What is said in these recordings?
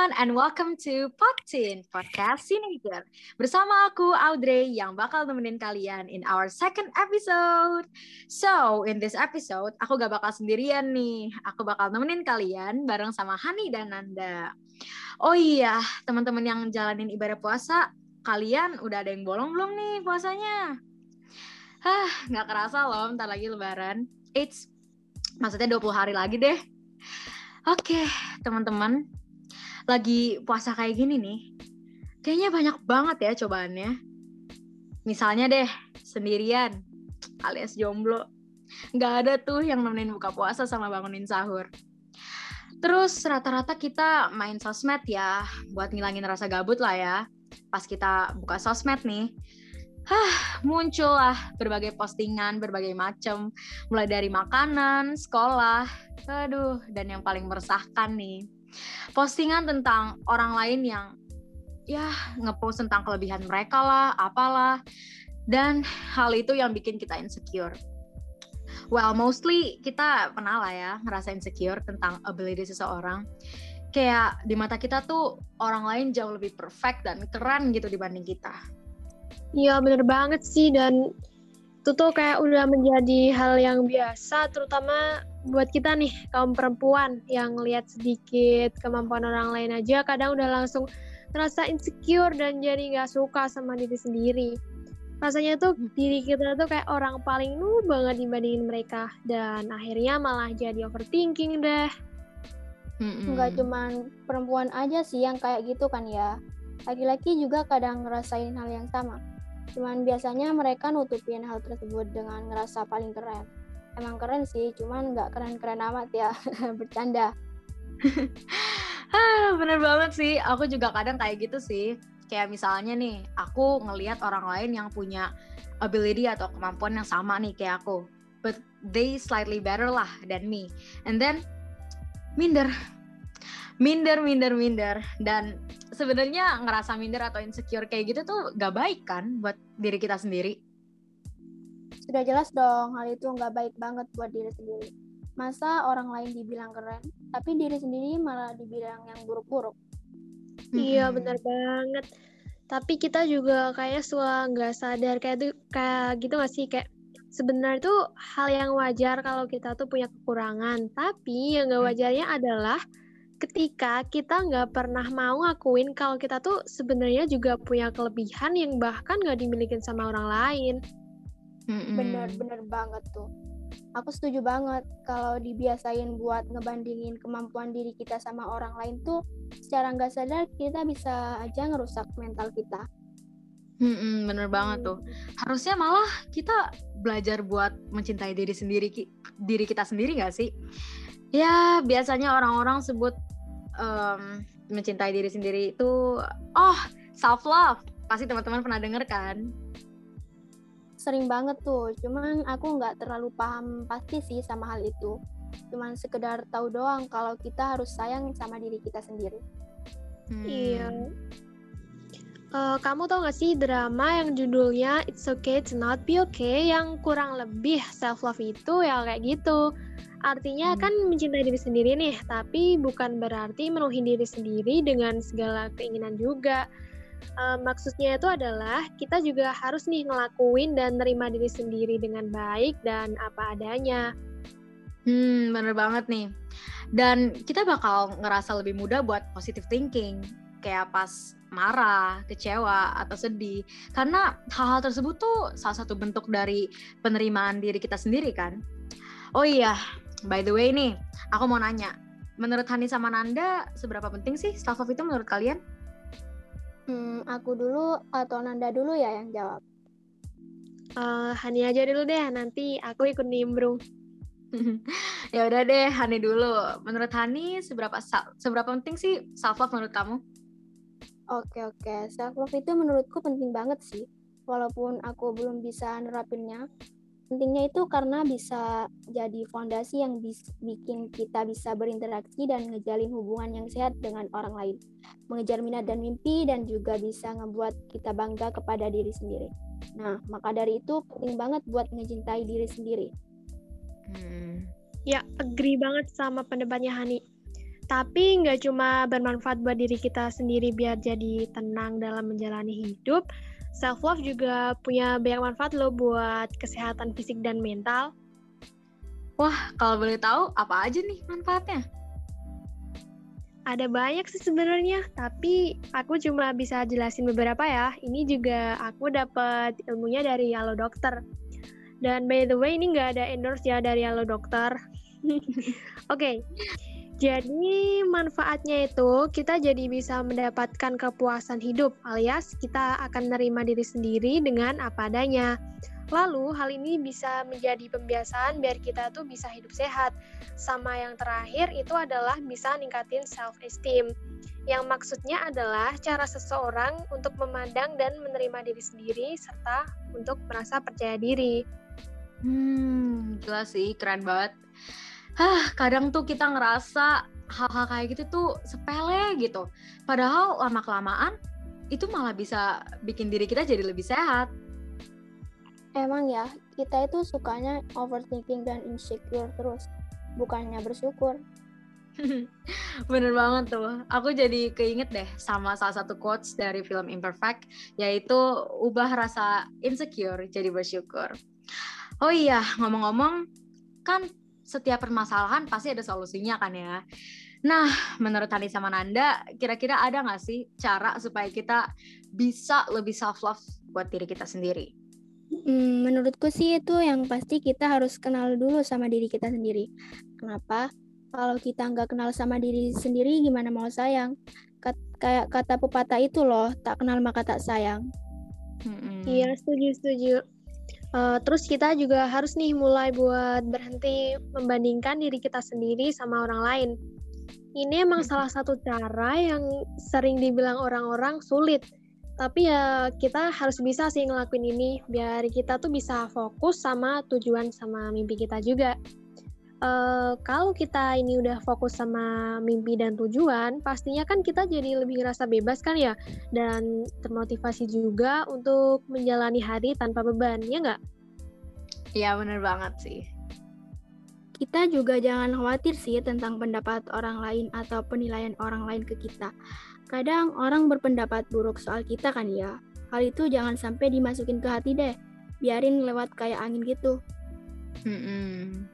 everyone and welcome to Potin Podcast Teenager. Bersama aku Audrey yang bakal nemenin kalian in our second episode. So, in this episode aku gak bakal sendirian nih. Aku bakal nemenin kalian bareng sama Hani dan Nanda. Oh iya, teman-teman yang jalanin ibadah puasa, kalian udah ada yang bolong belum nih puasanya? Hah, gak kerasa loh, ntar lagi lebaran. It's maksudnya 20 hari lagi deh. Oke, teman-teman, lagi puasa kayak gini nih, kayaknya banyak banget ya cobaannya. Misalnya deh, sendirian alias jomblo. Nggak ada tuh yang nemenin buka puasa sama bangunin sahur. Terus rata-rata kita main sosmed ya, buat ngilangin rasa gabut lah ya. Pas kita buka sosmed nih, Hah, muncullah berbagai postingan, berbagai macam, mulai dari makanan, sekolah, aduh, dan yang paling meresahkan nih, postingan tentang orang lain yang ya ngepost tentang kelebihan mereka lah, apalah. Dan hal itu yang bikin kita insecure. Well, mostly kita pernah lah ya ngerasa insecure tentang ability seseorang. Kayak di mata kita tuh orang lain jauh lebih perfect dan keren gitu dibanding kita. Iya bener banget sih dan itu tuh kayak udah menjadi hal yang biasa terutama buat kita nih kaum perempuan yang lihat sedikit kemampuan orang lain aja kadang udah langsung terasa insecure dan jadi nggak suka sama diri sendiri. Rasanya tuh hmm. diri kita tuh kayak orang paling nu banget dibandingin mereka dan akhirnya malah jadi overthinking deh. Nggak cuman perempuan aja sih yang kayak gitu kan ya. Laki-laki juga kadang ngerasain hal yang sama. Cuman biasanya mereka nutupin hal tersebut dengan ngerasa paling keren emang keren sih cuman nggak keren-keren amat ya bercanda. Ah, bener banget sih aku juga kadang kayak gitu sih. Kayak misalnya nih aku ngelihat orang lain yang punya ability atau kemampuan yang sama nih kayak aku but they slightly better lah than me. And then minder. Minder minder minder. Dan sebenarnya ngerasa minder atau insecure kayak gitu tuh gak baik kan buat diri kita sendiri sudah jelas dong, hal itu nggak baik banget buat diri sendiri. Masa orang lain dibilang keren, tapi diri sendiri malah dibilang yang buruk-buruk. Iya, benar banget. Tapi kita juga kayak suka nggak sadar kayak itu kayak gitu nggak sih kayak sebenarnya tuh hal yang wajar kalau kita tuh punya kekurangan. Tapi yang nggak mm. wajarnya adalah ketika kita nggak pernah mau ngakuin kalau kita tuh sebenarnya juga punya kelebihan yang bahkan nggak dimiliki sama orang lain bener-bener banget tuh aku setuju banget kalau dibiasain buat ngebandingin kemampuan diri kita sama orang lain tuh secara nggak sadar kita bisa aja ngerusak mental kita Hmm, bener banget tuh. Harusnya malah kita belajar buat mencintai diri sendiri, diri kita sendiri gak sih? Ya biasanya orang-orang sebut um, mencintai diri sendiri itu, oh self love. Pasti teman-teman pernah denger kan? Sering banget tuh. Cuman aku nggak terlalu paham pasti sih sama hal itu. Cuman sekedar tahu doang kalau kita harus sayang sama diri kita sendiri. Hmm. iya. Uh, kamu tau gak sih drama yang judulnya It's Okay to Not Be Okay yang kurang lebih self love itu ya kayak gitu. Artinya hmm. kan mencintai diri sendiri nih tapi bukan berarti menuhin diri sendiri dengan segala keinginan juga uh, maksudnya itu adalah kita juga harus nih ngelakuin dan nerima diri sendiri dengan baik dan apa adanya. Hmm, bener banget nih. Dan kita bakal ngerasa lebih mudah buat positive thinking, kayak pas marah, kecewa, atau sedih. Karena hal-hal tersebut tuh salah satu bentuk dari penerimaan diri kita sendiri kan. Oh iya, by the way nih, aku mau nanya. Menurut Hani sama Nanda, seberapa penting sih self-love itu menurut kalian? Hmm, aku dulu atau Nanda dulu ya yang jawab? Uh, Hani aja dulu deh, nanti aku ikut nimbrung. ya udah deh, Hani dulu. Menurut Hani, seberapa seberapa penting sih self love menurut kamu? Oke oke, self love itu menurutku penting banget sih. Walaupun aku belum bisa nerapinnya, pentingnya itu karena bisa jadi fondasi yang bis, bikin kita bisa berinteraksi dan ngejalin hubungan yang sehat dengan orang lain, mengejar minat dan mimpi, dan juga bisa ngebuat kita bangga kepada diri sendiri. Nah, maka dari itu penting banget buat ngecintai diri sendiri. Hmm. Ya, agree banget sama pendapatnya Hani. Tapi nggak cuma bermanfaat buat diri kita sendiri biar jadi tenang dalam menjalani hidup, self love juga punya banyak manfaat loh buat kesehatan fisik dan mental. Wah, kalau boleh tahu apa aja nih manfaatnya? Ada banyak sih sebenarnya, tapi aku cuma bisa jelasin beberapa ya. Ini juga aku dapat ilmunya dari Halo Dokter. Dan by the way, ini nggak ada endorse ya dari Halo Dokter. Oke, okay. Jadi manfaatnya itu kita jadi bisa mendapatkan kepuasan hidup, alias kita akan menerima diri sendiri dengan apa adanya. Lalu hal ini bisa menjadi pembiasaan biar kita tuh bisa hidup sehat. Sama yang terakhir itu adalah bisa ningkatin self esteem. Yang maksudnya adalah cara seseorang untuk memandang dan menerima diri sendiri serta untuk merasa percaya diri. Hmm, jelas sih, keren banget. Hah, kadang tuh kita ngerasa hal-hal kayak gitu tuh sepele gitu. Padahal lama-kelamaan itu malah bisa bikin diri kita jadi lebih sehat emang ya kita itu sukanya overthinking dan insecure terus bukannya bersyukur Bener banget tuh. Aku jadi keinget deh sama salah satu quotes dari film Imperfect, yaitu ubah rasa insecure jadi bersyukur. Oh iya, ngomong-ngomong, kan setiap permasalahan pasti ada solusinya kan ya. Nah, menurut Hani sama Nanda, kira-kira ada nggak sih cara supaya kita bisa lebih self-love buat diri kita sendiri? Hmm, menurutku sih itu yang pasti kita harus kenal dulu sama diri kita sendiri. Kenapa? Kalau kita nggak kenal sama diri sendiri, gimana mau sayang? Kat, kayak kata pepatah itu loh, tak kenal maka tak sayang. Hmm. Iya, setuju, setuju. Uh, terus kita juga harus nih mulai buat berhenti membandingkan diri kita sendiri sama orang lain. Ini emang salah satu cara yang sering dibilang orang-orang sulit tapi ya kita harus bisa sih ngelakuin ini biar kita tuh bisa fokus sama tujuan sama mimpi kita juga. Uh, kalau kita ini udah fokus sama mimpi dan tujuan, pastinya kan kita jadi lebih ngerasa bebas kan ya, dan termotivasi juga untuk menjalani hari tanpa beban, ya nggak? Iya bener banget sih. Kita juga jangan khawatir sih tentang pendapat orang lain atau penilaian orang lain ke kita. Kadang orang berpendapat buruk soal kita kan ya. Hal itu jangan sampai dimasukin ke hati deh. Biarin lewat kayak angin gitu. Mm-mm.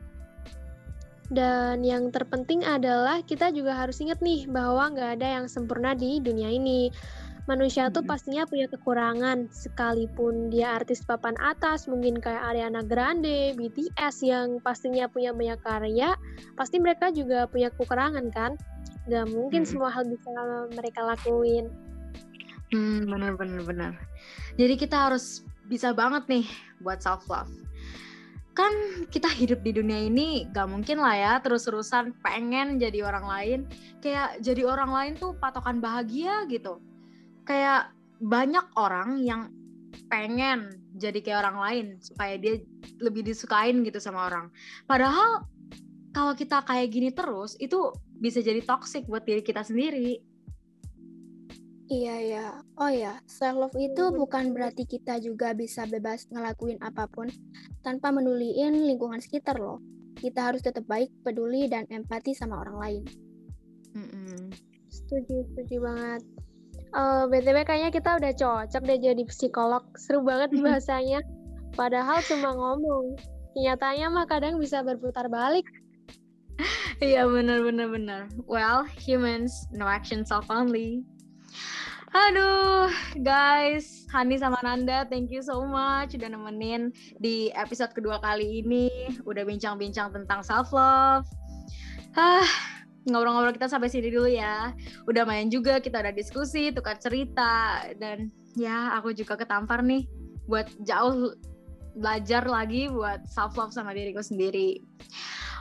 Dan yang terpenting adalah kita juga harus ingat nih bahwa nggak ada yang sempurna di dunia ini. Manusia tuh pastinya punya kekurangan, sekalipun dia artis papan atas, mungkin kayak Ariana Grande, BTS yang pastinya punya banyak karya, pasti mereka juga punya kekurangan kan? Gak mungkin hmm. semua hal bisa mereka lakuin. Hmm, benar benar benar. Jadi kita harus bisa banget nih buat self love. Kan kita hidup di dunia ini gak mungkin lah ya terus-terusan pengen jadi orang lain. Kayak jadi orang lain tuh patokan bahagia gitu. Kayak banyak orang yang pengen jadi kayak orang lain supaya dia lebih disukain gitu sama orang. Padahal kalau kita kayak gini terus itu bisa jadi toxic buat diri kita sendiri. Iya ya. Oh ya, self love itu bukan berarti kita juga bisa bebas ngelakuin apa pun tanpa menuliin lingkungan sekitar loh. Kita harus tetap baik, peduli dan empati sama orang lain. Mm-mm. Setuju, setuju banget. Uh, eh, BTW kayaknya kita udah cocok deh jadi psikolog. Seru banget bahasanya. Padahal cuma ngomong. Kenyataannya mah kadang bisa berputar balik. Iya benar benar benar. Well, humans no action self only. Aduh, guys, Hani sama Nanda, thank you so much udah nemenin di episode kedua kali ini. Udah bincang-bincang tentang self love. Ah, ngobrol-ngobrol kita sampai sini dulu ya. Udah main juga, kita udah diskusi, tukar cerita, dan ya aku juga ketampar nih buat jauh belajar lagi buat self love sama diriku sendiri.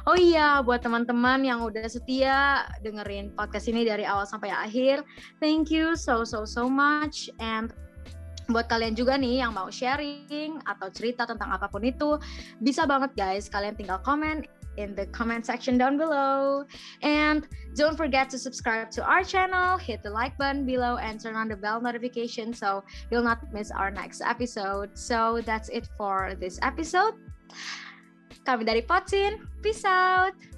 Oh iya, buat teman-teman yang udah setia dengerin podcast ini dari awal sampai akhir, thank you so so so much and buat kalian juga nih yang mau sharing atau cerita tentang apa pun itu, bisa banget guys, kalian tinggal komen in the comment section down below. And don't forget to subscribe to our channel, hit the like button below, and turn on the bell notification so you'll not miss our next episode. So that's it for this episode. Kami dari Potsin, peace out!